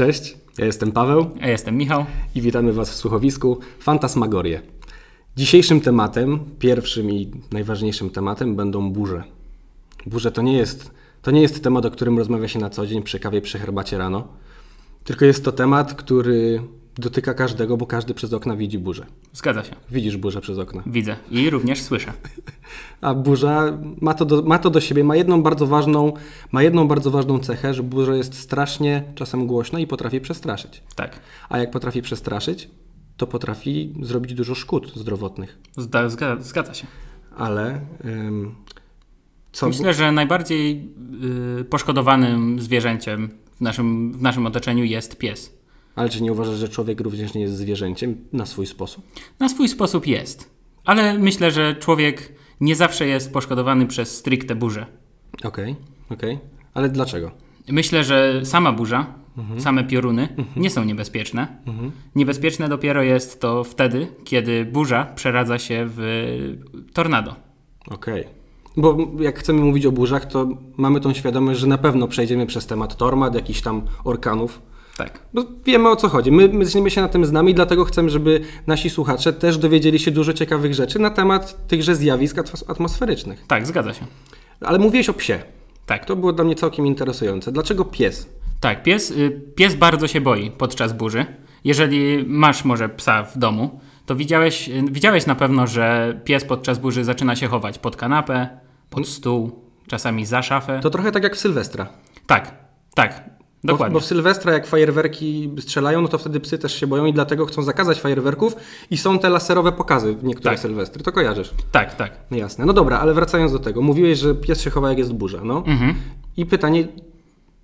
Cześć, ja jestem Paweł Ja jestem Michał. i witamy Was w słuchowisku Fantasmagorie. Dzisiejszym tematem, pierwszym i najważniejszym tematem będą burze. Burze to nie jest, to nie jest temat, o którym rozmawia się na co dzień przy kawie, przy herbacie rano, tylko jest to temat, który dotyka każdego, bo każdy przez okna widzi burzę. Zgadza się. Widzisz burzę przez okna. Widzę i również słyszę. A burza ma to, do, ma to do siebie, ma jedną bardzo ważną, ma jedną bardzo ważną cechę, że burza jest strasznie czasem głośna i potrafi przestraszyć. Tak. A jak potrafi przestraszyć, to potrafi zrobić dużo szkód zdrowotnych. Zda, zga, zgadza się. Ale ym, co. Myślę, że najbardziej y, poszkodowanym zwierzęciem w naszym, w naszym otoczeniu jest pies. Ale czy nie uważasz, że człowiek również nie jest zwierzęciem na swój sposób? Na swój sposób jest. Ale myślę, że człowiek nie zawsze jest poszkodowany przez stricte burzę. Okej, okej. Ale dlaczego? Myślę, że sama burza, Mhm. same pioruny nie są niebezpieczne. Niebezpieczne dopiero jest to wtedy, kiedy burza przeradza się w tornado. Okej. Bo jak chcemy mówić o burzach, to mamy tą świadomość, że na pewno przejdziemy przez temat tornad, jakichś tam orkanów. Tak. Bo wiemy o co chodzi. My, my, się na tym znamy i dlatego chcemy, żeby nasi słuchacze też dowiedzieli się dużo ciekawych rzeczy na temat tychże zjawisk atmos- atmosferycznych. Tak, zgadza się. Ale mówiłeś o psie. Tak. To było dla mnie całkiem interesujące. Dlaczego pies? Tak, pies, y, pies bardzo się boi podczas burzy. Jeżeli masz może psa w domu, to widziałeś, y, widziałeś na pewno, że pies podczas burzy zaczyna się chować pod kanapę, pod stół, czasami za szafę. To trochę tak jak w Sylwestra. Tak, tak, dokładnie. bo w Sylwestra jak fajerwerki strzelają, no to wtedy psy też się boją i dlatego chcą zakazać fajerwerków i są te laserowe pokazy w niektóre Tak. Sylwestry. To kojarzysz. Tak, tak. No jasne. No dobra, ale wracając do tego. Mówiłeś, że pies się chowa jak jest burza, no. Mhm. I pytanie,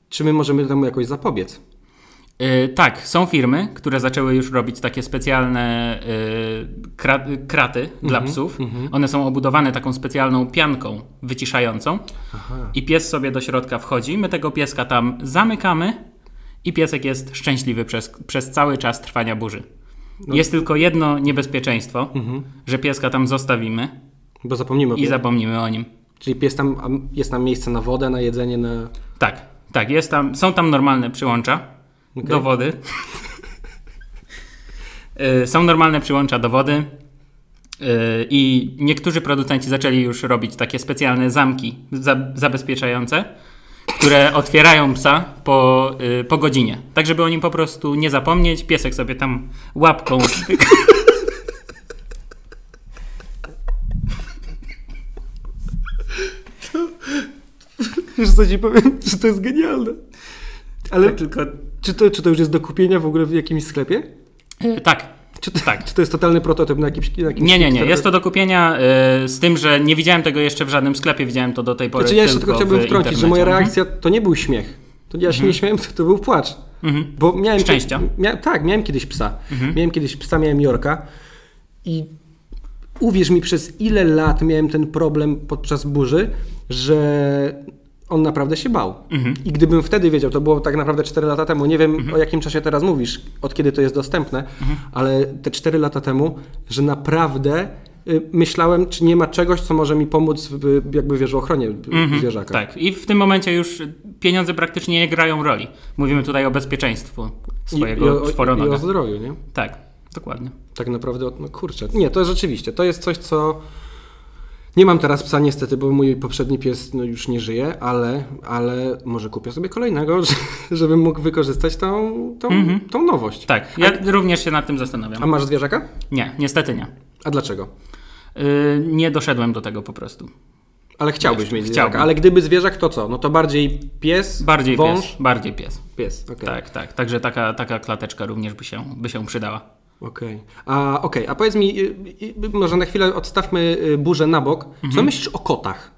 czy my możemy temu jakoś zapobiec? Y, tak, są firmy, które zaczęły już robić takie specjalne y, kra, kraty dla psów. One są obudowane taką specjalną pianką wyciszającą. I pies sobie do środka wchodzi. My tego pieska tam zamykamy i piesek jest szczęśliwy przez, przez cały czas trwania burzy. Jest tylko jedno niebezpieczeństwo, że pieska tam zostawimy Bo zapomnimy o i zapomnimy o nim. Czyli pies tam, jest tam miejsce na wodę, na jedzenie, na... Tak, tak, jest tam, są tam normalne przyłącza do wody. Y, są normalne przyłącza do wody. y, I niektórzy producenci zaczęli już robić takie specjalne zamki za, zabezpieczające, które otwierają psa po, y, po godzinie. Tak, żeby o nim po prostu nie zapomnieć. Piesek sobie tam łapką. Wiesz co ci powiem, że to jest genialne. Ale tylko. Czy, to, czy to już jest do kupienia w ogóle w jakimś sklepie? Y, tak. Czy to, Tak. czy to jest totalny prototyp na jakimś... Na jakimś Nie, nie, nie. Jest to do kupienia y, z tym, że nie widziałem tego jeszcze w żadnym sklepie. Widziałem to do tej pory. Znaczy ja jeszcze tylko tylko chciałbym wtrącić, że internecie. moja Mhm. reakcja to nie był śmiech. To ja się nie śmiałem, to, to był płacz. Mhm. Bo miałem Szczęścia. Mia, tak, miałem kiedyś psa. Mhm. Miałem kiedyś psa, miałem Jorka i uwierz mi, przez ile lat miałem ten problem podczas burzy, że on naprawdę się bał. Mhm. I gdybym wtedy wiedział, to było tak naprawdę 4 lata temu, nie wiem o jakim czasie teraz mówisz, od kiedy to jest dostępne, Mhm. ale te 4 lata temu, że naprawdę y, myślałem, czy nie ma czegoś, co może mi pomóc w, jakby wiesz, w ochronie Mhm, zwierzaka. Tak, i w tym momencie już pieniądze praktycznie nie grają roli. Mówimy tutaj o bezpieczeństwu I, swojego i, o, i, I czworonoga. o zdrowiu, nie? Tak, dokładnie. Tak naprawdę, no kurczę. Nie, to rzeczywiście, to jest coś, co... Nie mam teraz psa niestety, bo mój poprzedni pies no, już nie żyje, ale, ale może kupię sobie kolejnego, żebym mógł wykorzystać tą, tą, Mhm. tą nowość. Tak, ja również się nad tym zastanawiam. A masz zwierzaka? Nie, niestety nie. A dlaczego? Yy, nie doszedłem do tego po prostu. Ale chciałbyś Jeszcze mieć chciałbym. zwierzaka. Ale gdyby zwierzak, to co? No to bardziej pies, Bardziej wąż, pies. Bardziej pies. pies. okej. Tak, tak. Także taka, taka klateczka również by się, by się przydała. Okej. A, okej. A powiedz mi, y, y, może na chwilę odstawmy y, burzę na bok. Mhm. Co myślisz o kotach?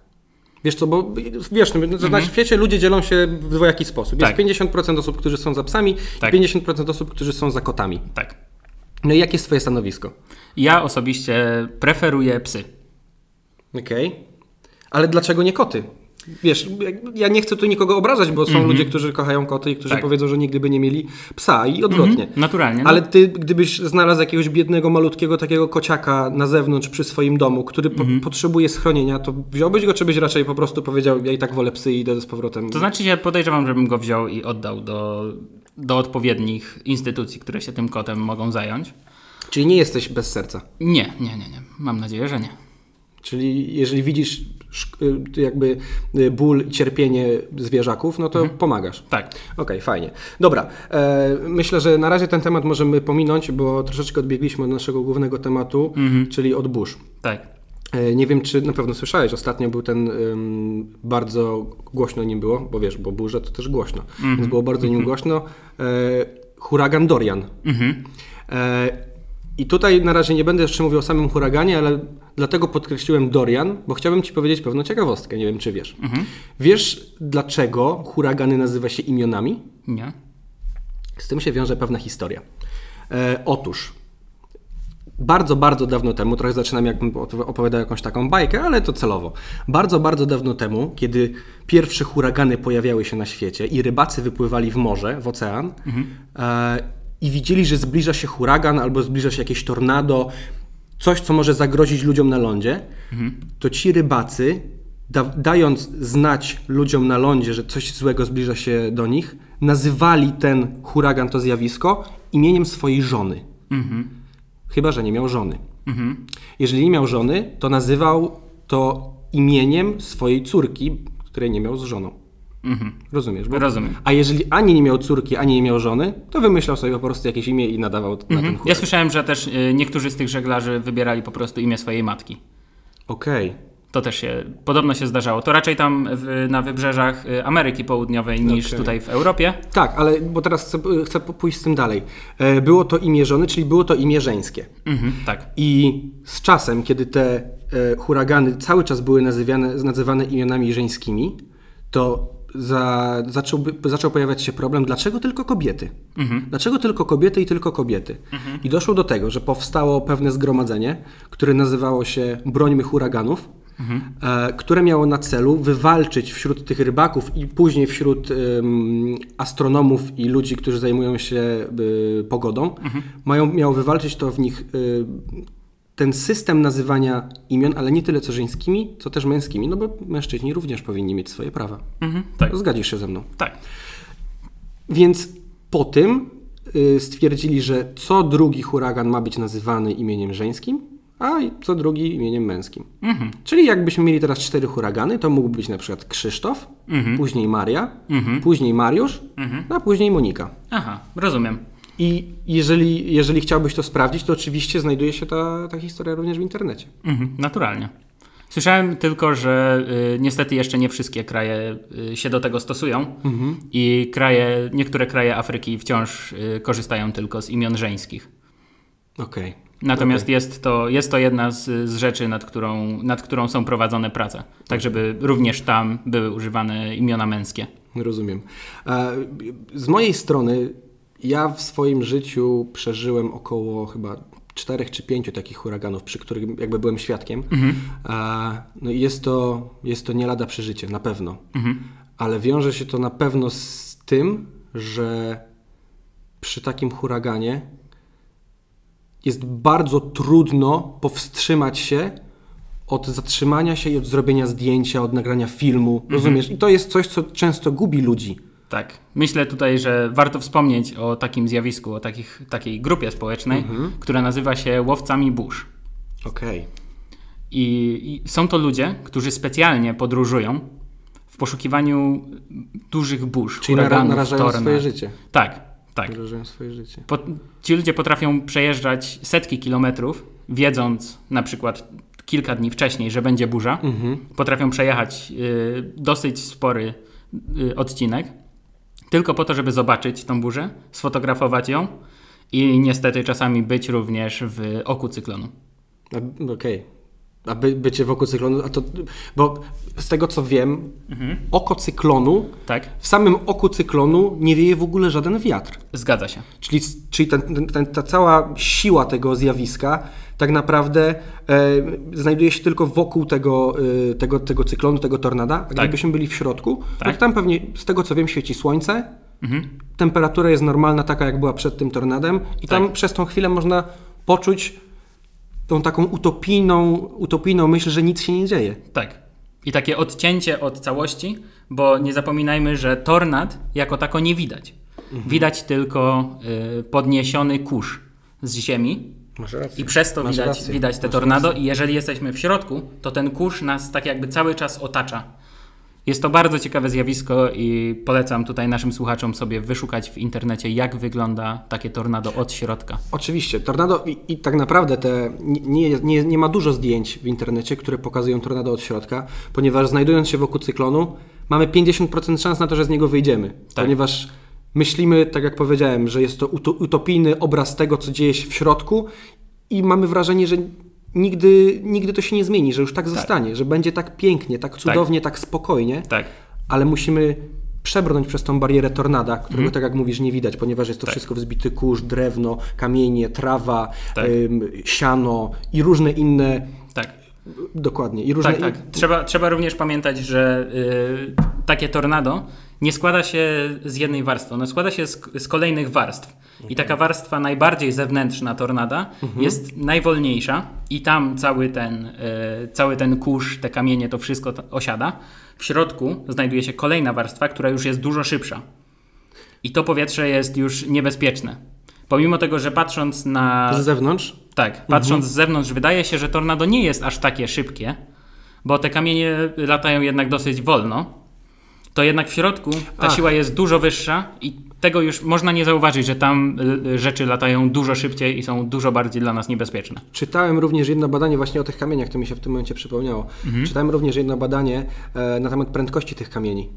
Wiesz co, bo y, wiesz, no, na świecie ludzie dzielą się w dwojaki sposób. Jest Mhm. Tak. 50% osób, którzy są za psami Tak. i 50% osób, którzy są za kotami. Tak. No i jakie jest twoje stanowisko? Ja osobiście preferuję psy. Okej. Ale dlaczego nie koty? Wiesz, ja nie chcę tu nikogo obrażać, bo są ludzie, którzy kochają koty i którzy. Tak. powiedzą, że nigdy by nie mieli psa i odwrotnie. Naturalnie. no. Ale ty, gdybyś znalazł jakiegoś biednego, malutkiego takiego kociaka na zewnątrz przy swoim domu, który po, Mhm. potrzebuje schronienia, to wziąłbyś go, czy byś raczej po prostu powiedział, ja i tak wolę psy i idę z powrotem? To znaczy się podejrzewam, żebym go wziął i oddał do do odpowiednich instytucji, które się tym kotem mogą zająć. Czyli nie jesteś bez serca. Nie, nie, nie, nie. Mam nadzieję, że nie. Czyli jeżeli widzisz jakby y, ból cierpienie zwierzaków, no to pomagasz. Tak. Okej, fajnie. Dobra, e, myślę, że na razie ten temat możemy pominąć, bo troszeczkę odbiegliśmy od naszego głównego tematu, czyli od burz. Tak. E, Nie wiem, czy na pewno słyszałeś, ostatnio był ten, ym, bardzo głośno nim było, bo wiesz, bo burze to też głośno, więc było bardzo nim głośno, e, huragan Dorian. E, I tutaj na razie nie będę jeszcze mówił o samym huraganie, ale dlatego podkreśliłem Dorian, bo chciałbym Ci powiedzieć pewną ciekawostkę, nie wiem czy wiesz. Wiesz, dlaczego huragany nazywa się imionami? Nie. Z tym się wiąże pewna historia. E, otóż, bardzo, bardzo dawno temu, trochę zaczynam jakbym opowi- opowiadał jakąś taką bajkę, ale to celowo. Bardzo, bardzo dawno temu, kiedy pierwsze huragany pojawiały się na świecie i rybacy wypływali w morze, w ocean e, i widzieli, że zbliża się huragan albo zbliża się jakieś tornado, coś, co może zagrozić ludziom na lądzie, to ci rybacy, da, dając znać ludziom na lądzie, że coś złego zbliża się do nich, nazywali ten huragan, to zjawisko, imieniem swojej żony. Chyba, że nie miał żony. Jeżeli nie miał żony, to nazywał to imieniem swojej córki, której nie miał z żoną. Rozumiesz? Bo... Rozumiem. A jeżeli ani nie miał córki, ani nie miał żony, to wymyślał sobie po prostu jakieś imię i nadawał na ten huragan. Ja słyszałem, że też y, niektórzy z tych żeglarzy wybierali po prostu imię swojej matki. Okej. To też się, podobno się zdarzało. To raczej tam w, na wybrzeżach y, Ameryki Południowej niż Okej. tutaj w Europie. Tak, ale bo teraz chcę, chcę pójść z tym dalej. E, Było to imię żony, czyli było to imię żeńskie. Mhm, tak. I z czasem, kiedy te e, huragany cały czas były nazywane, nazywane imionami żeńskimi, to za, zaczął, zaczął pojawiać się problem, dlaczego tylko kobiety? Dlaczego tylko kobiety i tylko kobiety? I doszło do tego, że powstało pewne zgromadzenie, które nazywało się Brońmy Huraganów, e, które miało na celu wywalczyć wśród tych rybaków i później wśród astronomów i ludzi, którzy zajmują się y, pogodą, mają, miało wywalczyć to w nich y, ten system nazywania imion, ale nie tyle co żeńskimi, co też męskimi, no bo mężczyźni również powinni mieć swoje prawa. Mhm, tak. Zgadzisz się ze mną. Tak. Więc po tym y, stwierdzili, że co drugi huragan ma być nazywany imieniem żeńskim, a co drugi imieniem męskim. Czyli jakbyśmy mieli teraz cztery huragany, to mógłby być na przykład Krzysztof, później Maria, później Mariusz, a później Monika. Aha, rozumiem. I jeżeli, jeżeli chciałbyś to sprawdzić, to oczywiście znajduje się ta, ta historia również w internecie. Mhm, naturalnie. Słyszałem tylko, że y, niestety jeszcze nie wszystkie kraje y, się do tego stosują i kraje, niektóre kraje Afryki wciąż y, korzystają tylko z imion żeńskich. Okej. Natomiast jest, to, jest to jedna z, z rzeczy, nad którą, nad którą są prowadzone prace, tak żeby również tam były używane imiona męskie. Rozumiem. Z mojej strony, ja w swoim życiu przeżyłem około chyba czterech czy pięciu takich huraganów, przy których jakby byłem świadkiem. E, No i jest to, jest to nie lada przeżycie, na pewno. Ale wiąże się to na pewno z tym, że przy takim huraganie jest bardzo trudno powstrzymać się od zatrzymania się i od zrobienia zdjęcia, od nagrania filmu. Rozumiesz? I to jest coś, co często gubi ludzi. Tak. Myślę tutaj, że warto wspomnieć o takim zjawisku, o takich, takiej grupie społecznej, która nazywa się łowcami burz. Okej. I, I są to ludzie, którzy specjalnie podróżują w poszukiwaniu dużych burz, Czyli huraganów, narażają tornad. swoje życie. Tak, tak. Narażają swoje życie. Po, ci ludzie potrafią przejeżdżać setki kilometrów, wiedząc na przykład kilka dni wcześniej, że będzie burza. Potrafią przejechać y, dosyć spory y, odcinek, tylko po to, żeby zobaczyć tą burzę, sfotografować ją i niestety czasami być również w oku cyklonu. A- Okej. A by, bycie wokół cyklonu, a to, bo z tego co wiem, oko cyklonu, Tak? w samym oku cyklonu nie wieje w ogóle żaden wiatr. Zgadza się. Czyli, czyli ten, ten, ta cała siła tego zjawiska tak naprawdę e, znajduje się tylko wokół tego, e, tego, tego cyklonu, tego tornada. A gdybyśmy byli w środku, Tak. to tam pewnie, z tego co wiem, świeci słońce, temperatura jest normalna, taka jak była przed tym tornadem i tam Tak. przez tą chwilę można poczuć tą taką utopijną, utopijną myśl, że nic się nie dzieje. Tak. I takie odcięcie od całości, bo nie zapominajmy, że tornad jako tako nie widać. widać tylko y, podniesiony kurz z ziemi. Rację. I przez to Masz widać, rację. widać te Masz tornado i jeżeli jesteśmy w środku, to ten kurz nas tak jakby cały czas otacza. Jest to bardzo ciekawe zjawisko i polecam tutaj naszym słuchaczom sobie wyszukać w internecie, jak wygląda takie tornado od środka. Oczywiście, tornado i, i tak naprawdę te, nie, nie, nie ma dużo zdjęć w internecie, które pokazują tornado od środka, ponieważ znajdując się wokół cyklonu, mamy 50% szans na to, że z niego wyjdziemy. Tak. Ponieważ myślimy, tak jak powiedziałem, że jest to uto, utopijny obraz tego, co dzieje się w środku i mamy wrażenie, że nigdy, nigdy to się nie zmieni, że już tak zostanie, że będzie tak pięknie, tak cudownie, tak, spokojnie, Tak. ale musimy przebrnąć przez tą barierę tornada, którego, tak jak mówisz, nie widać, ponieważ jest to Tak. wszystko wzbity kurz, drewno, kamienie, trawa, Tak. ym, siano i różne inne, Tak. Dokładnie, i różne Tak, tak. Trzeba, trzeba również pamiętać, że y, takie tornado nie składa się z jednej warstwy, ono składa się z, z kolejnych warstw. I taka warstwa najbardziej zewnętrzna tornada jest najwolniejsza i tam cały ten, y, cały ten kurz, te kamienie, to wszystko osiada. W środku znajduje się kolejna warstwa, która już jest dużo szybsza. I to powietrze jest już niebezpieczne. Pomimo tego, że patrząc na z zewnątrz. tak, patrząc z zewnątrz, wydaje się, że tornado nie jest aż takie szybkie, bo te kamienie latają jednak dosyć wolno. To jednak w środku ta Ach. siła jest dużo wyższa i tego już można nie zauważyć, że tam y, y, rzeczy latają dużo szybciej i są dużo bardziej dla nas niebezpieczne. Czytałem również jedno badanie właśnie o tych kamieniach, to mi się w tym momencie przypomniało. Czytałem również jedno badanie e, na temat prędkości tych kamieni.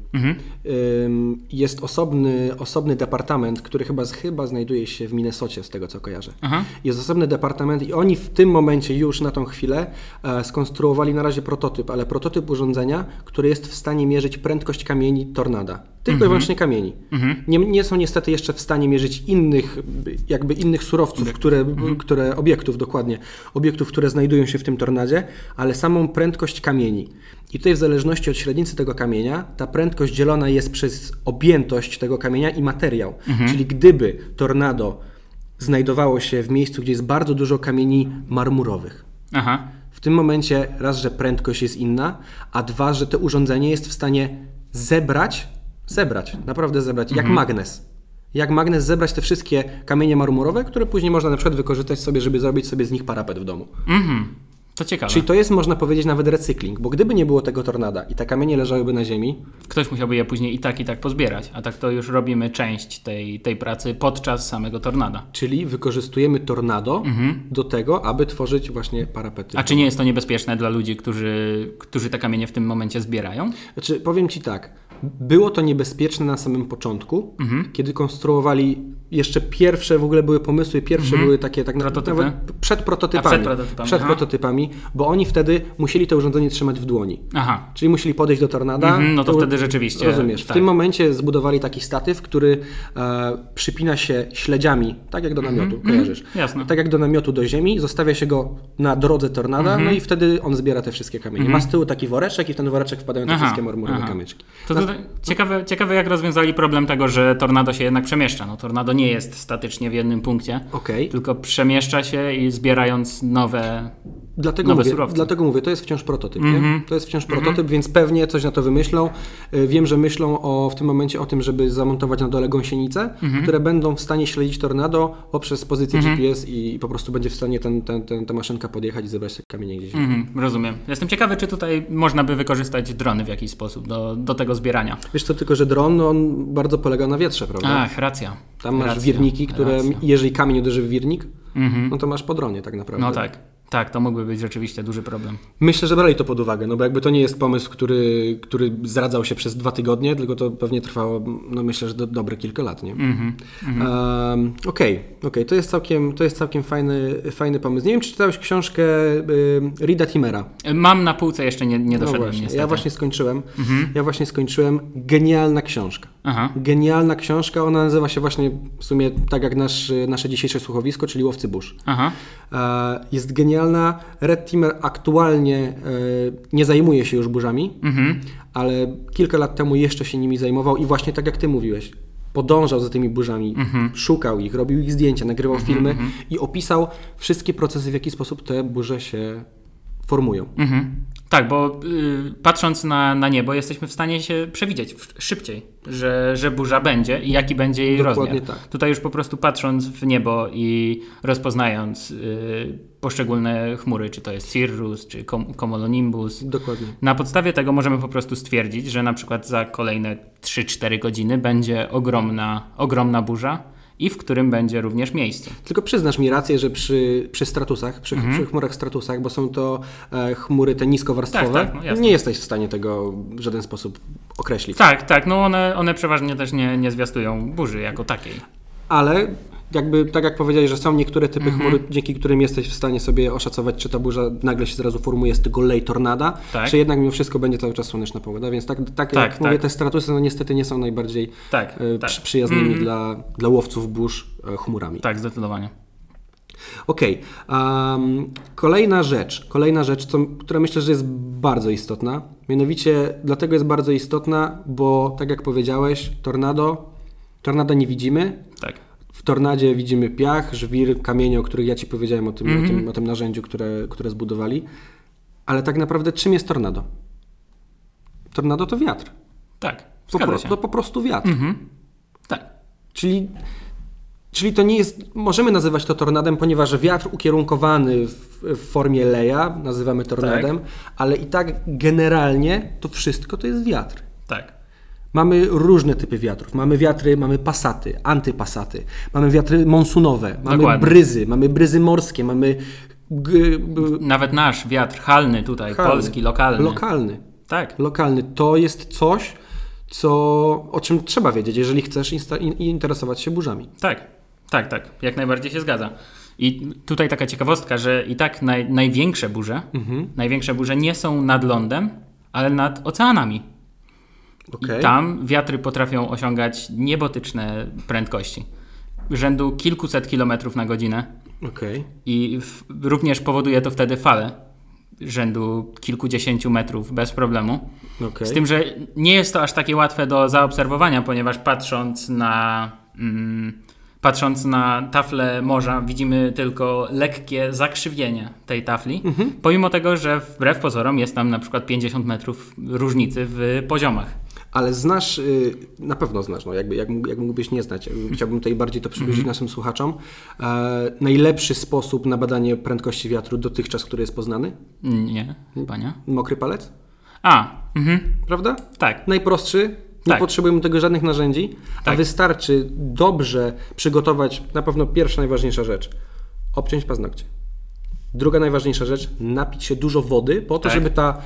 Ym, jest osobny, osobny departament, który chyba, chyba znajduje się w Minnesocie, z tego co kojarzę. Aha. Jest osobny departament i oni w tym momencie już na tą chwilę e, skonstruowali na razie prototyp, ale prototyp urządzenia, który jest w stanie mierzyć prędkość kamieni tornada. Tylko i wyłącznie kamieni. Nie, nie są niestety jeszcze w stanie mierzyć innych, jakby innych surowców, które, które, obiektów dokładnie, obiektów, które znajdują się w tym tornadzie, ale samą prędkość kamieni. I tutaj w zależności od średnicy tego kamienia, ta prędkość dzielona jest przez objętość tego kamienia i materiał. Czyli gdyby tornado znajdowało się w miejscu, gdzie jest bardzo dużo kamieni marmurowych. Aha. W tym momencie raz, że prędkość jest inna, a dwa, że to urządzenie jest w stanie zebrać, zebrać, naprawdę zebrać, jak magnes. Jak magnes zebrać te wszystkie kamienie marmurowe, które później można na przykład wykorzystać sobie, żeby zrobić sobie z nich parapet w domu. Mhm. To ciekawe. Czyli to jest, można powiedzieć, nawet recykling, bo gdyby nie było tego tornada i te kamienie leżałyby na ziemi, Ktoś musiałby je później i tak, i tak pozbierać, a tak to już robimy część tej, tej pracy podczas samego tornada. czyli wykorzystujemy tornado do tego, aby tworzyć właśnie parapety. A czy nie jest to niebezpieczne dla ludzi, którzy, którzy te kamienie w tym momencie zbierają? Znaczy, powiem Ci tak, było to niebezpieczne na samym początku, kiedy konstruowali jeszcze pierwsze w ogóle były pomysły, pierwsze były takie tak naprawdę nawet przed prototypami. A, przed prototypami, Przed prototypami, bo oni wtedy musieli to urządzenie trzymać w dłoni. Aha. Czyli musieli podejść do tornada. Mhm, no to wtedy rzeczywiście, Rozumiesz. W tak. tym momencie zbudowali taki statyw, który e, przypina się śledziami, tak jak do namiotu, kojarzysz. Mhm, jasne. Tak jak do namiotu do ziemi, zostawia się go na drodze tornada, Mhm. no i wtedy on zbiera te wszystkie kamienie. Ma z tyłu taki woreczek i w ten woreczek wpadają te Aha, wszystkie marmurowe kamyczki. To tutaj ciekawe, ciekawe, jak rozwiązali problem tego, że tornado się jednak przemieszcza. No, tornado nie jest statycznie w jednym punkcie, Okej. tylko przemieszcza się i zbierając nowe. Dlatego Nowe mówię, surowce. dlatego mówię, to jest wciąż prototyp. Nie? Mhm. To jest wciąż prototyp, więc pewnie coś na to wymyślą. Y, Wiem, że myślą o, w tym momencie o tym, żeby zamontować na dole gąsienice, Mhm. które będą w stanie śledzić tornado poprzez pozycję GPS i po prostu będzie w stanie ten, ten, ten, ta maszynka podjechać i zebrać te kamienie gdzieś. Mhm, rozumiem. Jestem ciekawy, czy tutaj można by wykorzystać drony w jakiś sposób do, do tego zbierania. Wiesz co, tylko że dron, on bardzo polega na wietrze, prawda? Ach, racja. Tam masz racja, wirniki, które, racja. jeżeli kamień uderzy w wirnik, Mhm. no to masz po dronie tak naprawdę. No tak, tak, to mógłby być rzeczywiście duży problem. Myślę, że brali to pod uwagę, no bo jakby to nie jest pomysł, który, który zradzał się przez dwa tygodnie, tylko to pewnie trwało, no myślę, że do, dobre kilka lat, nie? Mhm. Em, Okej, okej, to jest całkiem, to jest całkiem fajny, fajny pomysł. Nie wiem, czy czytałeś książkę y, Rida Timera. Mam na półce jeszcze nie, nie No doszedłem właśnie, niestety. ja właśnie skończyłem. Ja właśnie skończyłem. Genialna książka. Aha. Genialna książka, ona nazywa się właśnie w sumie tak jak nasz, nasze dzisiejsze słuchowisko, czyli Łowcy Burz. Aha. E, Jest genialna. Red Timmer aktualnie e, nie zajmuje się już burzami, Mhm. ale kilka lat temu jeszcze się nimi zajmował i właśnie tak jak ty mówiłeś, podążał za tymi burzami, Mhm. szukał ich, robił ich zdjęcia, nagrywał filmy i opisał wszystkie procesy, w jaki sposób te burze się formują. Mhm. Tak, bo y, patrząc na, na niebo, jesteśmy w stanie się przewidzieć w, szybciej, że, że burza będzie i jaki będzie jej Dokładnie rozmiar. tak. Tutaj już po prostu patrząc w niebo i rozpoznając y, poszczególne chmury, czy to jest Cirrus, czy Cumulonimbus, Dokładnie. na podstawie tego możemy po prostu stwierdzić, że na przykład za kolejne 3-4 godziny będzie ogromna, ogromna burza i w którym będzie również miejsce. Tylko przyznasz mi rację, że przy, przy stratusach, przy, Mhm. przy chmurach stratusach, bo są to e, chmury te niskowarstwowe, Tak, tak, no nie jesteś w stanie tego w żaden sposób określić. Tak, tak, no one, one przeważnie też nie, nie zwiastują burzy jako takiej. Ale jakby tak jak powiedziałeś, że są niektóre typy Mhm. chmury, dzięki którym jesteś w stanie sobie oszacować, czy ta burza nagle się zrazu formuje z tego lej tornada, Tak. czy jednak mimo wszystko będzie cały czas słoneczna pogoda. Więc tak, tak, Tak, jak tak. mówię, te stratusy no niestety nie są najbardziej Tak, tak. przy, przyjaznymi Mhm. dla, dla łowców burz e, chmurami. Tak, zdecydowanie. Okej. em, kolejna rzecz, kolejna rzecz, co, która myślę, że jest bardzo istotna. Mianowicie dlatego jest bardzo istotna, bo tak jak powiedziałeś, tornado, tornada nie widzimy. Tak. W tornadzie widzimy piach, żwir, kamienie, o których ja Ci powiedziałem, o tym, Mhm. o tym, o tym narzędziu, które, które zbudowali. Ale tak naprawdę czym jest tornado? Tornado to wiatr. Tak, Po, pro, to po prostu wiatr. Mhm. Tak, Czyli, czyli to nie jest. Możemy nazywać to tornadem, ponieważ wiatr ukierunkowany w, w formie leja nazywamy tornadem, ale i tak generalnie to wszystko to jest wiatr. tak. Mamy różne typy wiatrów. Mamy wiatry, mamy pasaty, antypasaty, mamy wiatry monsunowe, mamy Dokładnie. bryzy, mamy bryzy morskie, mamy Nawet nasz wiatr halny tutaj, polski, lokalny. Lokalny. tak, Lokalny. To jest coś, co, o czym trzeba wiedzieć, jeżeli chcesz interesować się burzami. tak, tak, tak. Jak najbardziej się zgadza. I tutaj taka ciekawostka, że i tak naj, największe burze, Mhm. największe burze nie są nad lądem, ale nad oceanami. Okej. I tam wiatry potrafią osiągać niebotyczne prędkości. Rzędu kilkuset kilometrów na godzinę. Okej. I w, również powoduje to wtedy fale rzędu kilkudziesięciu metrów bez problemu. Okej. Z tym, że nie jest to aż takie łatwe do zaobserwowania, ponieważ patrząc na, mm, patrząc na taflę morza, widzimy tylko lekkie zakrzywienie tej tafli, pomimo tego, że wbrew pozorom jest tam na przykład 50 metrów różnicy w poziomach. Ale znasz, y, na pewno znasz, no jakby, jak, jak mógłbyś nie znać, chciałbym tutaj bardziej to przybliżyć Mhm. naszym słuchaczom. E, najlepszy sposób na badanie prędkości wiatru dotychczas, który jest poznany? Nie, chyba nie. Mokry palec, A, mhm, prawda? tak, Najprostszy, nie Tak. potrzebujemy tego żadnych narzędzi, a Tak. wystarczy dobrze przygotować, na pewno pierwsza najważniejsza rzecz, obciąć paznokcie. Druga najważniejsza rzecz, napić się dużo wody po to, Tak. żeby ta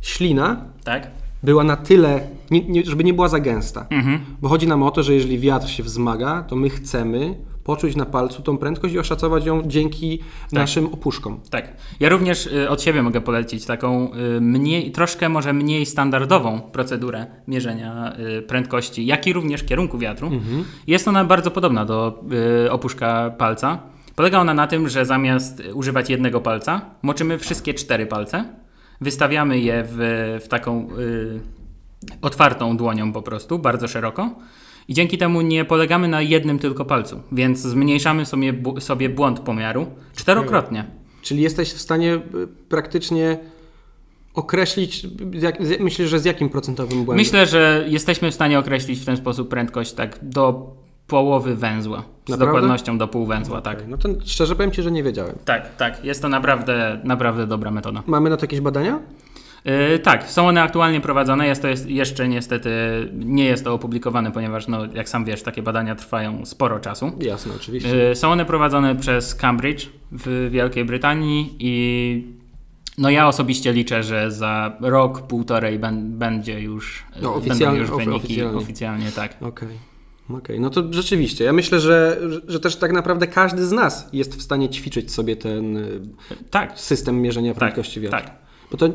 ślina tak, była na tyle, nie, nie, żeby nie była za gęsta. Mhm. Bo chodzi nam o to, że jeżeli wiatr się wzmaga, to my chcemy poczuć na palcu tą prędkość i oszacować ją dzięki naszym opuszkom. tak. Ja również y, od siebie mogę polecić taką y, mniej, troszkę może mniej standardową procedurę mierzenia y, prędkości, jak i również kierunku wiatru. Jest ona bardzo podobna do opuszka palca. Polega ona na tym, że zamiast używać jednego palca, moczymy wszystkie cztery palce, wystawiamy je w, w taką y, otwartą dłonią po prostu, bardzo szeroko. I dzięki temu nie polegamy na jednym tylko palcu, więc zmniejszamy sobie, sobie błąd pomiaru czterokrotnie. Czyli jesteś w stanie y, praktycznie określić, jak, myślę, że z jakim procentowym błędem? Myślę, że jesteśmy w stanie określić w ten sposób prędkość tak do połowy węzła. Z Naprawdę? dokładnością do pół węzła, tak. Okej, No to szczerze powiem Ci, że nie wiedziałem. Tak, tak. Jest to naprawdę, naprawdę dobra metoda. Mamy na to jakieś badania? Yy, tak, są one aktualnie prowadzone. Jest to jest, jeszcze niestety nie jest to opublikowane, ponieważ, no, jak sam wiesz, takie badania trwają sporo czasu. Jasne, oczywiście. Yy, Są one prowadzone przez Cambridge w Wielkiej Brytanii i no ja osobiście liczę, że za rok, półtorej ben, będzie już, No, będą oficjalnie- już ofi- wyniki oficjalnie. oficjalnie, tak. Okej. Okej, no to rzeczywiście. Ja myślę, że, że- też tak naprawdę każdy z nas jest w stanie ćwiczyć sobie ten y, Tak, system mierzenia prędkości wiatru. tak. Bo to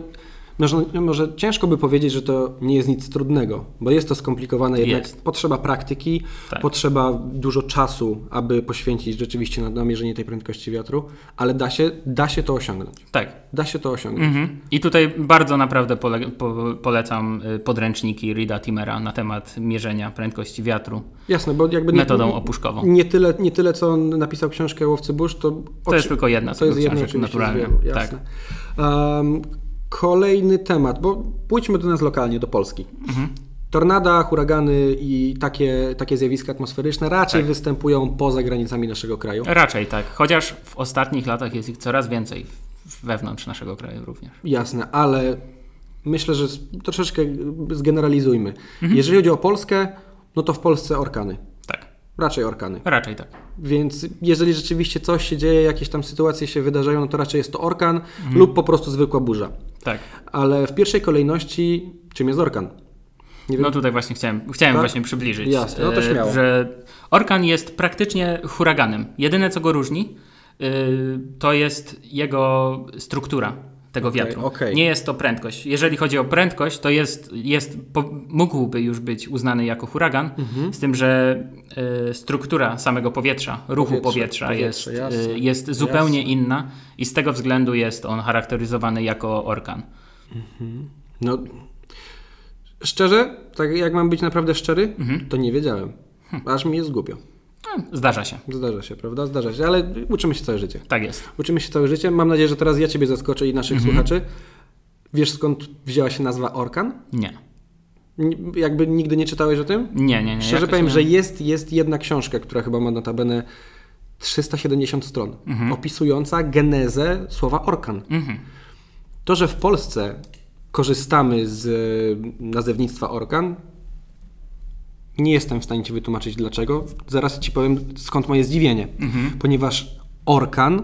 może, może ciężko by powiedzieć, że to nie jest nic trudnego, bo jest to skomplikowane, jednak Jest. potrzeba praktyki, Tak. potrzeba dużo czasu, aby poświęcić rzeczywiście na, na mierzenie tej prędkości wiatru, ale da się, da się to osiągnąć. tak. Da się to osiągnąć. Mhm. I tutaj bardzo naprawdę pole, po, polecam y, podręczniki Rida Timera na temat mierzenia prędkości wiatru Jasne, bo jakby nie, metodą opuszkową. nie, tyle, nie tyle, co on napisał książkę Łowcy Burz, to... To jest tylko jedna To jest jedna oczywiście naturalnie. Tak. jasne. Um, Kolejny temat, bo pójdźmy do nas lokalnie, do Polski. Tornada, huragany i takie, takie zjawiska atmosferyczne raczej Tak. występują poza granicami naszego kraju. Raczej tak, chociaż w ostatnich latach jest ich coraz więcej wewnątrz naszego kraju również. Jasne, ale myślę, że troszeczkę zgeneralizujmy. Mhm. Jeżeli chodzi o Polskę, no to w Polsce orkany. Tak, Raczej orkany. raczej tak. Więc jeżeli rzeczywiście coś się dzieje, jakieś tam sytuacje się wydarzają, no to raczej jest to orkan Mhm. lub po prostu zwykła burza. Tak. Ale w pierwszej kolejności czym jest orkan? No tutaj właśnie chciałem, chciałem Tak? właśnie przybliżyć, Jasne, no to e, śmiało. że orkan jest praktycznie huraganem. Jedyne co go różni, y, to jest jego struktura tego Okej, wiatru. okej. Nie jest to prędkość. Jeżeli chodzi o prędkość, to jest, jest mógłby już być uznany jako huragan, Mhm. z tym, że y, struktura samego powietrza, ruchu Powietrze, powietrza, powietrze, jest, jasne, y, jest zupełnie jasne. inna i z tego względu jest on charakteryzowany jako orkan. No, szczerze, tak jak mam być naprawdę szczery, Mhm. to nie wiedziałem. Aż mi jest głupio. Zdarza się. Zdarza się, prawda? Zdarza się, ale uczymy się całe życie. Tak jest. Uczymy się całe życie. Mam nadzieję, że teraz ja Ciebie zaskoczę i naszych Mhm. słuchaczy. Wiesz skąd wzięła się nazwa orkan? Nie. Jakby nigdy nie czytałeś o tym? Nie, nie, nie. Szczerze powiem, nie. że jest, jest jedna książka, która chyba ma notabene 370 stron, Mhm. opisująca genezę słowa orkan. Mhm. To, że w Polsce korzystamy z e, nazewnictwa orkan, nie jestem w stanie Ci wytłumaczyć dlaczego. Zaraz Ci powiem skąd moje zdziwienie. Mhm. Ponieważ orkan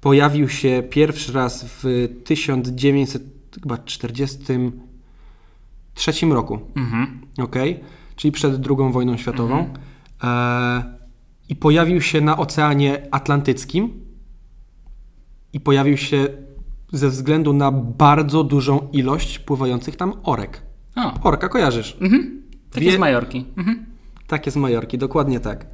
pojawił się pierwszy raz w 1943 roku. Mhm. ok? Czyli przed II wojną światową. E, I pojawił się na Oceanie Atlantyckim. I pojawił się ze względu na bardzo dużą ilość pływających tam orek. O, Orka kojarzysz? mhm. Takie Wie- z Majorki. Mhm. Takie z Majorki, dokładnie tak.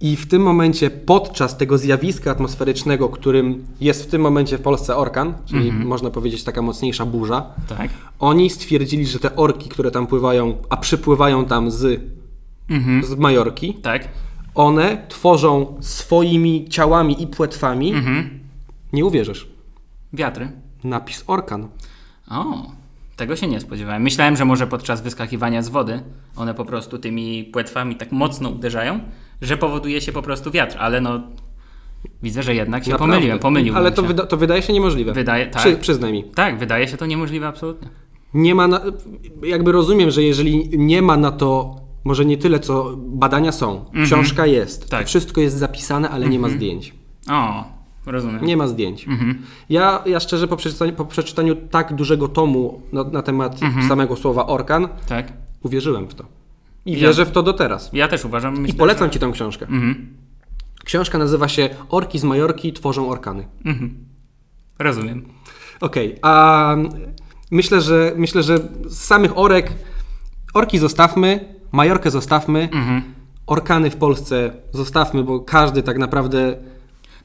I w tym momencie, podczas tego zjawiska atmosferycznego, którym jest w tym momencie w Polsce orkan, czyli można powiedzieć taka mocniejsza burza, Tak. oni stwierdzili, że te orki, które tam pływają, a przypływają tam z, Mhm. z Majorki, Tak. one tworzą swoimi ciałami i płetwami, Mhm. nie uwierzysz, Wiatry. napis orkan. O, tego się nie spodziewałem. Myślałem, że może podczas wyskakiwania z wody one po prostu tymi płetwami tak mocno uderzają, że powoduje się po prostu wiatr, ale no widzę, że jednak się Naprawdę. pomyliłem, Ale się. to, wyda- to wydaje się niemożliwe. Wydaje- tak. Przy, przyznaj mi. Tak, wydaje się to niemożliwe absolutnie. Nie ma, na, jakby rozumiem, że jeżeli nie ma na to, może nie tyle, co badania są, książka jest, Tak. wszystko jest zapisane, ale nie ma zdjęć. O, rozumiem. Nie ma zdjęć. Mhm. Ja, ja szczerze po przeczytaniu, po przeczytaniu tak dużego tomu na, na temat samego słowa orkan, Tak. uwierzyłem w to. I Ja- wierzę w to do teraz. Ja też uważam. I Myślę, polecam Ci tę książkę. Mhm. Książka nazywa się Orki z Majorki tworzą orkany. Mhm. Rozumiem. Okej, a myślę, że myślę, że z samych orek orki zostawmy, Majorkę zostawmy, Mhm. orkany w Polsce zostawmy, bo każdy tak naprawdę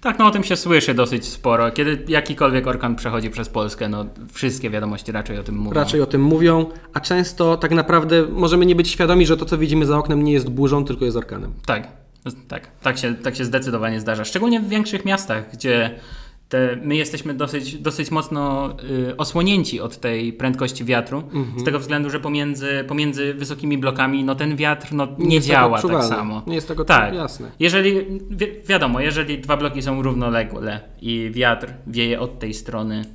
Tak, no o tym się słyszy dosyć sporo. Kiedy jakikolwiek orkan przechodzi przez Polskę, no wszystkie wiadomości raczej o tym mówią. raczej o tym mówią, a często tak naprawdę możemy nie być świadomi, że to, co widzimy za oknem, nie jest burzą, tylko jest orkanem. Tak, tak, tak się, tak się zdecydowanie zdarza. Szczególnie w większych miastach, gdzie te, my jesteśmy dosyć, dosyć mocno y, osłonięci od tej prędkości wiatru, Mhm. z tego względu, że pomiędzy, pomiędzy wysokimi blokami no, ten wiatr no, nie, Nie tak działa tak samo. Nie jest tego tak. jasne. Jeżeli, wi wiadomo, jeżeli dwa bloki są równoległe i wiatr wieje od tej strony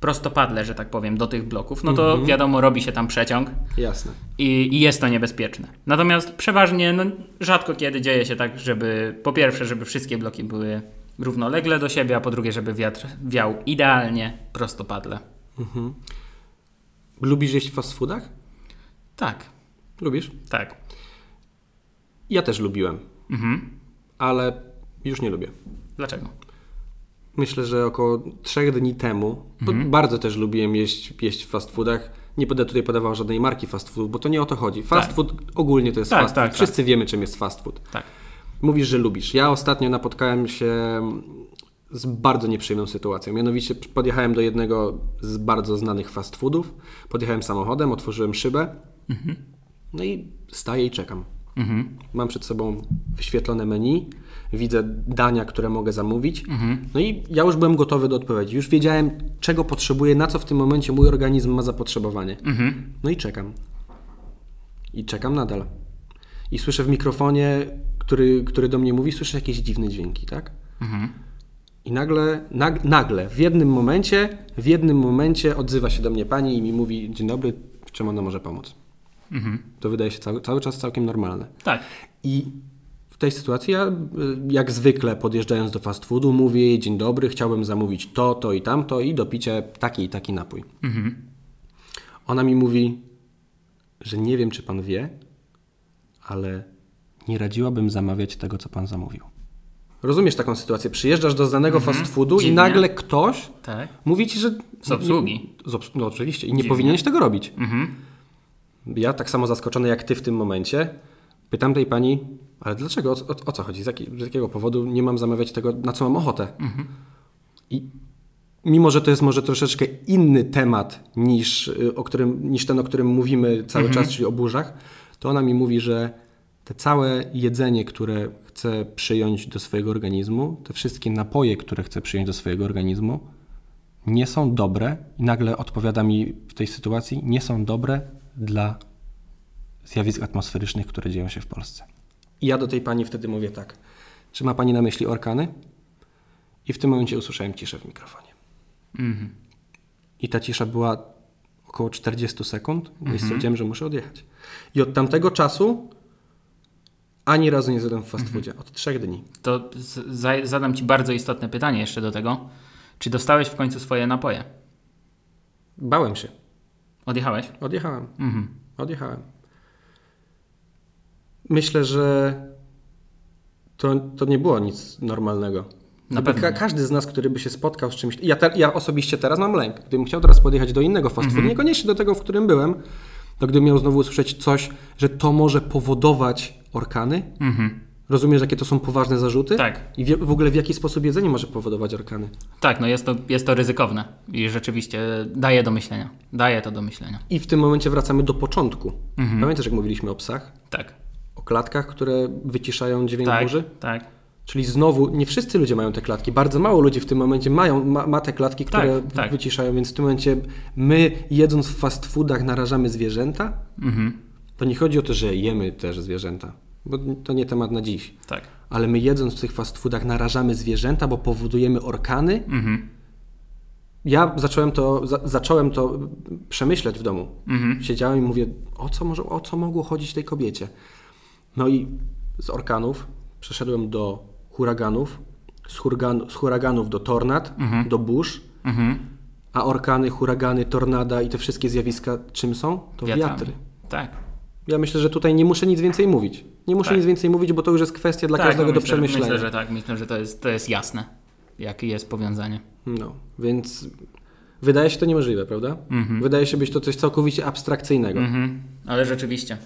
prostopadle, że tak powiem, do tych bloków, no to Mhm. wiadomo, robi się tam przeciąg Jasne. i, i jest to niebezpieczne. Natomiast przeważnie, no, rzadko kiedy dzieje się tak, żeby po pierwsze, żeby wszystkie bloki były równolegle do siebie, a po drugie, żeby wiatr wiał idealnie prostopadle. Lubisz jeść w fast foodach? Tak, Lubisz? tak. Ja też lubiłem, Mhm. ale już nie lubię. Dlaczego? Myślę, że około trzech dni temu, Mhm. bardzo też lubiłem jeść, jeść w fast foodach. Nie będę tutaj podawał żadnej marki fast food, bo to nie o to chodzi. Fast Tak. food ogólnie to jest Tak, fast tak, food. tak. Wszyscy wiemy, czym jest fast food. Tak. Mówisz, że lubisz. Ja ostatnio napotkałem się z bardzo nieprzyjemną sytuacją. Mianowicie podjechałem do jednego z bardzo znanych fast foodów. Podjechałem samochodem, otworzyłem szybę. Mhm. No i staję i czekam. Mam przed sobą wyświetlone menu, widzę dania, które mogę zamówić. No i ja już byłem gotowy do odpowiedzi. Już wiedziałem, czego potrzebuję, na co w tym momencie mój organizm ma zapotrzebowanie. No i czekam. I czekam nadal. I słyszę w mikrofonie, który, który do mnie mówi, słyszę jakieś dziwne dźwięki, tak? I nagle, nag, nagle, w jednym momencie, w jednym momencie odzywa się do mnie pani i mi mówi, dzień dobry, w czym ona może pomóc? To wydaje się cały, cały czas całkiem normalne. Tak. I w tej sytuacji ja, jak zwykle podjeżdżając do fast foodu, mówię jej, dzień dobry, chciałbym zamówić to, to i tamto i do picia taki i taki napój. Ona mi mówi, że nie wiem, czy pan wie, ale nie radziłabym zamawiać tego, co pan zamówił. Rozumiesz taką sytuację? Przyjeżdżasz do znanego fast foodu i Dziwnie. nagle ktoś Tak. mówi ci, że... Z obsługi. Z obs- no oczywiście. I nie Dziwnie. powinieneś tego robić. Mhm. Ja tak samo zaskoczony jak ty w tym momencie, pytam tej pani, ale dlaczego? O, o, o co chodzi? Z, jaki, z jakiego powodu nie mam zamawiać tego, na co mam ochotę? I mimo, że to jest może troszeczkę inny temat niż, y, o którym, niż ten, o którym mówimy cały czas, czyli o burzach, to ona mi mówi, że te całe jedzenie, które chce przyjąć do swojego organizmu, te wszystkie napoje, które chce przyjąć do swojego organizmu, nie są dobre i nagle odpowiada mi w tej sytuacji, nie są dobre dla zjawisk atmosferycznych, które dzieją się w Polsce. I ja do tej pani wtedy mówię tak, czy ma pani na myśli orkany? I w tym momencie usłyszałem ciszę w mikrofonie. I ta cisza była około 40 sekund, i stwierdziłem, że muszę odjechać. I od tamtego czasu ani razu nie zjadłem w fast foodzie. Od trzech dni. To zadam Ci bardzo istotne pytanie jeszcze do tego. Czy dostałeś w końcu swoje napoje? Bałem się. Odjechałeś? Odjechałem. Mhm. Odjechałem. Myślę, że to, to nie było nic normalnego. Na pewno ka- każdy z nas, który by się spotkał z czymś. Ja, te, ja osobiście teraz mam lęk. Gdybym chciał teraz podjechać do innego fast Mhm. foodu, niekoniecznie do tego, w którym byłem, to gdybym miał znowu usłyszeć coś, że to może powodować orkany. Rozumiesz, jakie to są poważne zarzuty? Mhm. Tak. I w, w ogóle w jaki sposób jedzenie może powodować orkany? Tak, no jest to, jest to ryzykowne i rzeczywiście daje do myślenia. Daje to do myślenia. I w tym momencie wracamy do początku. Mhm. Pamiętasz, jak mówiliśmy o psach? Tak. O klatkach, które wyciszają dźwięk Tak, burzy? tak. Czyli znowu, nie wszyscy ludzie mają te klatki. Bardzo mało ludzi w tym momencie mają, ma, ma te klatki, które Tak, tak. wyciszają, więc w tym momencie my jedząc w fast foodach narażamy zwierzęta. Mhm. To nie chodzi o to, że jemy też zwierzęta, bo to nie temat na dziś. Tak. Ale my jedząc w tych fast foodach narażamy zwierzęta, bo powodujemy orkany. Mhm. Ja zacząłem to, za, zacząłem to przemyśleć w domu. Mhm. Siedziałem i mówię, o co, może, o co mogło chodzić tej kobiecie? No i z orkanów przeszedłem do huraganów, z, huragan, z huraganów do tornad, do burz, Mhm. a orkany, huragany, tornada i te wszystkie zjawiska czym są? To Wiatrami. wiatry. Tak. Ja myślę, że tutaj nie muszę nic więcej mówić. Nie muszę Tak. nic więcej mówić, bo to już jest kwestia dla tak, każdego no do myślę, przemyślenia. Myślę, że tak. Myślę, że to jest, to jest jasne, jakie jest powiązanie. No, więc wydaje się to niemożliwe, prawda? Wydaje się być to coś całkowicie abstrakcyjnego, Mhm. Ale rzeczywiście,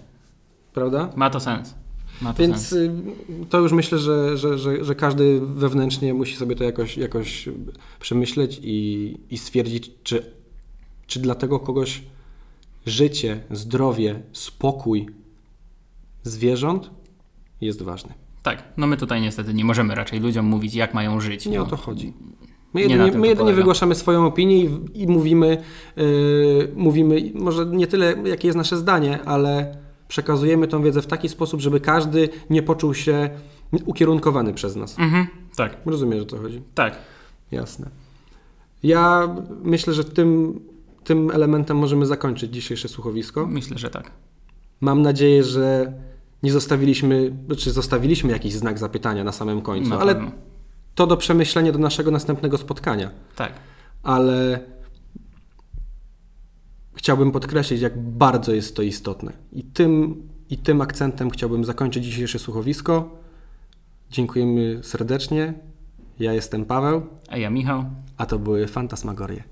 prawda? ma to sens. To Więc sens. y, to już myślę, że, że, że, że każdy wewnętrznie musi sobie to jakoś, jakoś przemyśleć i, i stwierdzić, czy, czy dla tego kogoś życie, zdrowie, spokój zwierząt jest ważny. Tak, no my tutaj niestety nie możemy raczej ludziom mówić, jak mają żyć. Nie no. o to chodzi. My jedynie, my jedynie wygłaszamy swoją opinię i, i mówimy, yy, mówimy, może nie tyle, jakie jest nasze zdanie, ale przekazujemy tą wiedzę w taki sposób, żeby każdy nie poczuł się ukierunkowany przez nas. Mhm. Tak, Rozumiesz, o co chodzi? tak. Jasne. Ja myślę, że tym, tym elementem możemy zakończyć dzisiejsze słuchowisko. Myślę, że tak. Mam nadzieję, że nie zostawiliśmy, czy zostawiliśmy jakiś znak zapytania na samym końcu, Na ale to do przemyślenia do naszego następnego spotkania. Tak. Ale chciałbym podkreślić, jak bardzo jest to istotne. I tym, I tym akcentem chciałbym zakończyć dzisiejsze słuchowisko. Dziękujemy serdecznie. Ja jestem Paweł, A ja Michał. a to były Fantasmagorie.